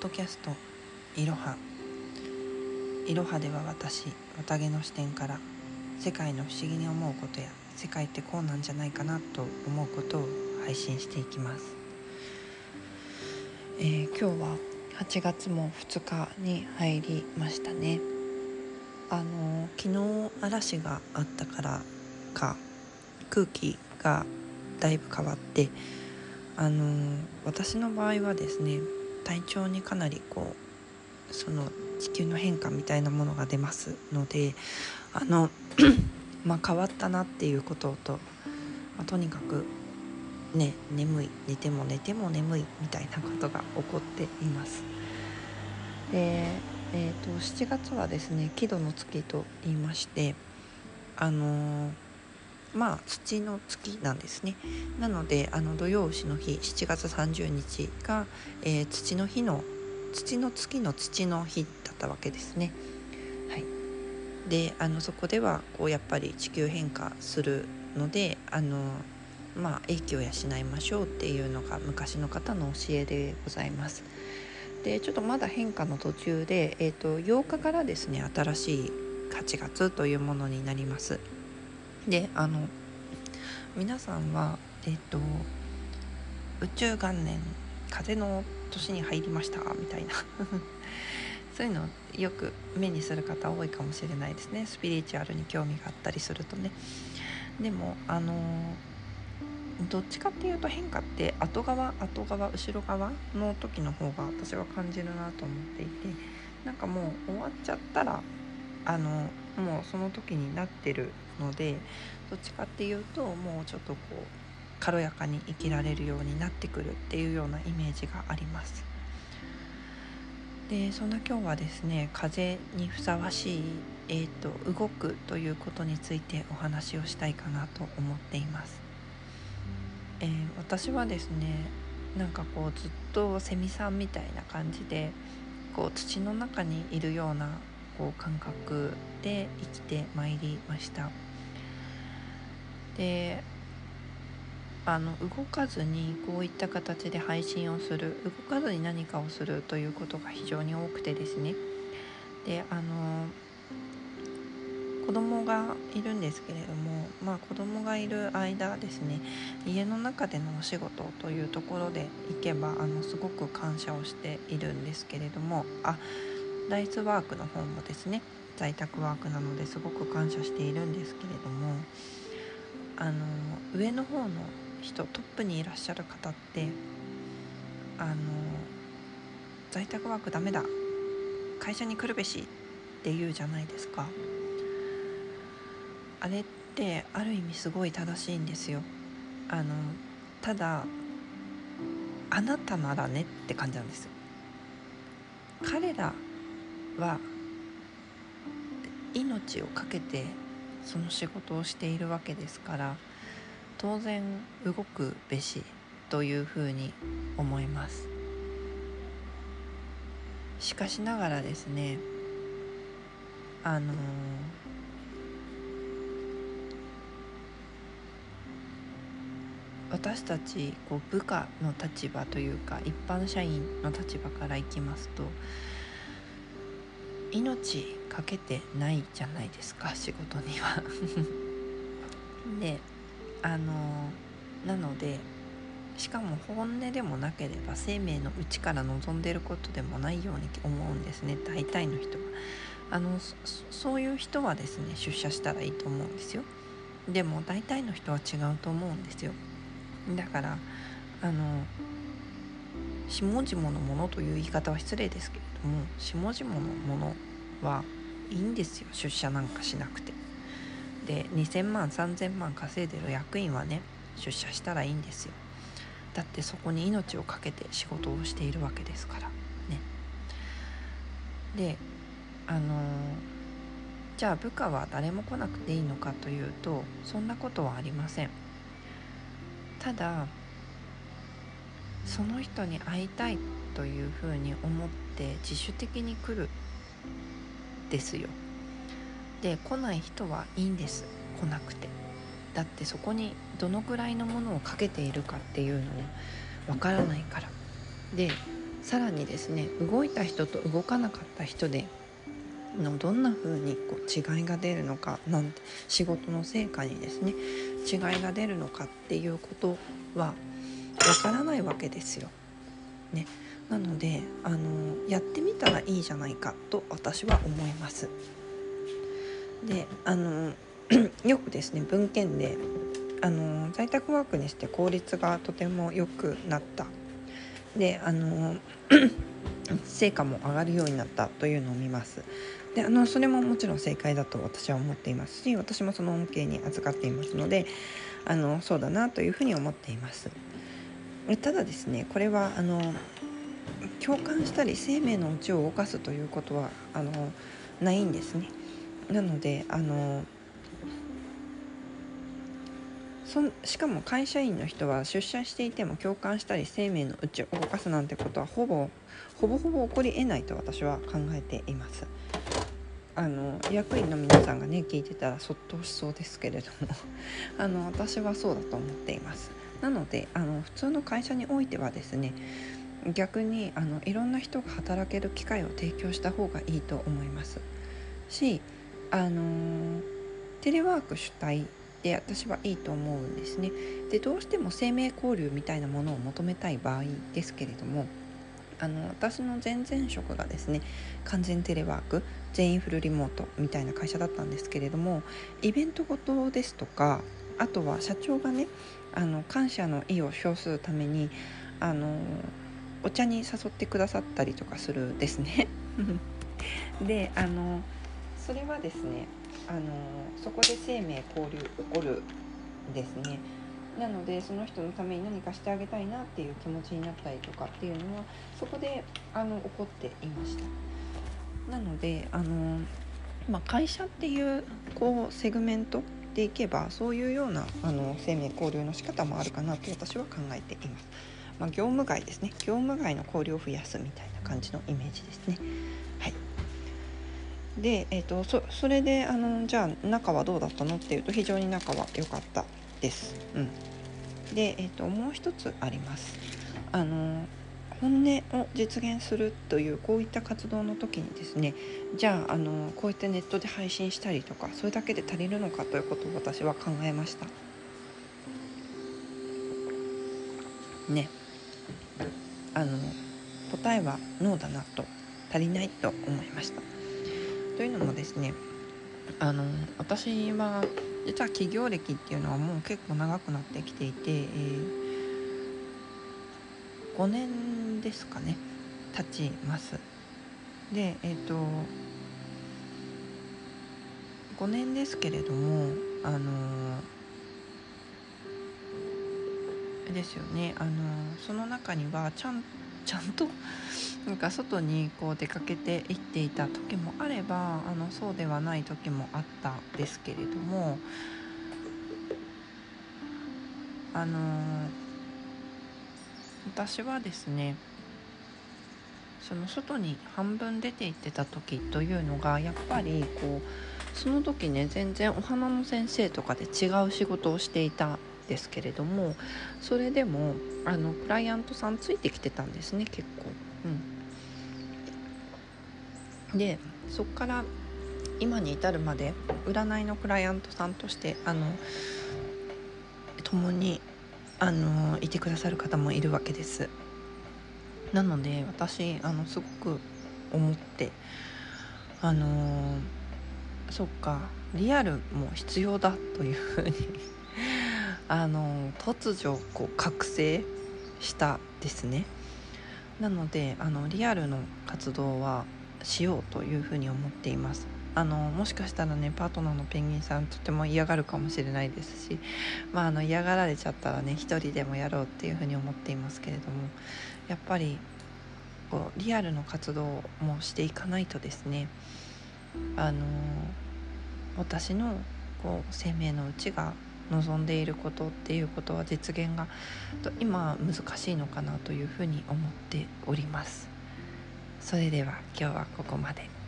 ドキャストいろはいろはでは私綿毛の視点から世界の不思議に思うことや世界ってこうなんじゃないかなと思うことを配信していきます、えー、今日は8月も2日に入りましたね。あの昨日嵐があったからか空気がだいぶ変わってあの私の場合はですね体調にかなりこうその地球の変化みたいなものが出ますのであの ま変わったなっていうことと、まあ、とにかくね眠い寝ても寝ても眠いみたいなことが起こっています。でえーと、7月はですね木戸の月と言いましてあのーまあ土の月なんですねなのであの土用牛の日7月30日が、えー、土の日の土の月の土の日だったわけですね。はい、であのそこではこうやっぱり地球変化するのであのまあ英気を養いましょうっていうのが昔の方の教えでございます。でちょっとまだ変化の途中で、えー、と8日からですね新しい8月というものになります。であの皆さんはえっ、と宇宙元年風の年に入りましたみたいな。そういうのよく目にする方多いかもしれないですね。スピリチュアルに興味があったりするとね。でもあのどっちかっていうと変化って後側後側後ろ側の時の方が私は感じるなと思っていてなんかもう終わっちゃったらあのもうその時になってるのでどっちかっていうともうちょっとこう軽やかに生きられるようになってくるっていうようなイメージがあります。でそんな今日はですね風にふさわしい、えーと、動くということについてお話をしたいかなと思っています。えー、私はですねなんかこうずっとセミさんみたいな感じでこう土の中にいるようなこう感覚で生きてまいりましたであの動かずにこういった形で配信をする動かずに何かをするということが非常に多くてですね。であの子供がいるんですけれどもまあ子供がいる間ですね家の中でのお仕事というところで行けばあのすごく感謝をしているんですけれどもあライスワークの方もですね在宅ワークなのですごく感謝しているんですけれどもあの上の方の人トップにいらっしゃる方ってあの在宅ワークダメだ会社に来るべしって言うじゃないですか。あれってある意味すごい正しいんですよ。あのただあなたならねって感じなんですよ。彼らは命を懸けてその仕事をしているわけですから当然動くべしというふうに思います。しかしながらですねあの私たちこう部下の立場というか一般社員の立場からいきますと命かけてないじゃないですか仕事には。であのなのでしかも本音でもなければ生命の内から望んでることでもないように思うんですね大体の人は。あのそういう人はですね出社したらいいと思うんですよ。でも大体の人は違うと思うんですよ。だからあの下々のものという言い方は失礼ですけれども下々のものはいいんですよ。出社なんかしなくて。で2,000万3,000万稼いでる役員はね出社したらいいんですよ。だってそこに命を懸けて仕事をしているわけですから。ね。であのじゃあ部下は誰も来なくていいのかというとそんなことはありません。ただその人に会いたいというふうに思って自主的に来るですよ。で来ない人はいいんです。来なくて。だってそこにどのくらいのものをかけているかっていうのはわからないから。でさらにですね動いた人と動かなかった人でのどんな風にこう違いが出るのかなんて仕事の成果にですね違いが出るのかっていうことはからないわけですよ。ね、なのであのやってみたらいいじゃないかと私は思います。であの よくですね文献であの在宅ワークにして効率がとても良くなったであの 成果も上がるようになったというのを見ますであのそれももちろん正解だと私は思っていますし私もその恩恵に預かっていますのであのそうだなというふうに思っていますただですねこれはあの共感したり生命のうちを動かすということはあのないんですねなのであのそしかも会社員の人は出社していても共感したり生命のうちを動かすなんてことはほぼほぼほぼ起こりえないと私は考えています。あの役員の皆さんがね聞いてたらそっとしそうですけれども あの私はそうだと思っています。なのであの普通の会社においてはですね逆にあのいろんな人が働ける機会を提供した方がいいと思いますしあのテレワーク主体で私はいいと思うんですね。でどうしても生命交流みたいなものを求めたい場合ですけれどもあの私の前々職がですね完全テレワーク全員フルリモートみたいな会社だったんですけれどもイベントごとですとかあとは社長がねあの感謝の意を表するためにあのお茶に誘ってくださったりとかするですね。であのそれはですねあのそこで生命交流起こるですね。なのでその人のために何かしてあげたいなっていう気持ちになったりとかっていうのはそこであの起こっていました。なのであの、まあ、会社っていうこうセグメントでいけばそういうようなあの生命交流の仕方もあるかなと私は考えています、まあ、業務外ですね。業務外の交流を増やすみたいな感じのイメージですね。はい。で、えーと、そそれであのじゃあ仲はどうだったのっていうと非常に仲は良かったです。うん、で、えーと、もう一つあります。あの本音を実現するというこういった活動の時にですねじゃああのこうやってネットで配信したりとかそれだけで足りるのかということを私は考えました。ねあの答えはノーだなと足りないと思いました。というのもですねあの私は実は企業歴っていうのはもう結構長くなってきていて、えー、5年ですかね経ちます。でえっ、ー、と5年ですけれどもあのですよねあのその中にはちゃんちゃんとなんか外にこう出かけて行っていた時もあればあのそうではない時もあったですけれどもあの私はですねその外に半分出て行ってた時というのがやっぱりこうその時ね全然お花の先生とかで違う仕事をしていたんですけれどもそれでもあのクライアントさんついてきてたんですね結構。うん、でそっから今に至るまで占いのクライアントさんとしてあの共にあのいてくださる方もいるわけです。なので私あのすごく思ってあのそっかリアルも必要だというふうに あの突如こう覚醒したですねなのであのリアルの活動はしようというふうに思っていますあのもしかしたらねパートナーのペンギンさんとても嫌がるかもしれないですし、まあ、あの嫌がられちゃったらね一人でもやろうっていうふうに思っていますけれどもやっぱりこうリアルの活動もしていかないとですねあの私のこう生命のうちが望んでいることっていうことは実現が今難しいのかなというふうに思っております。それでは今日はここまで。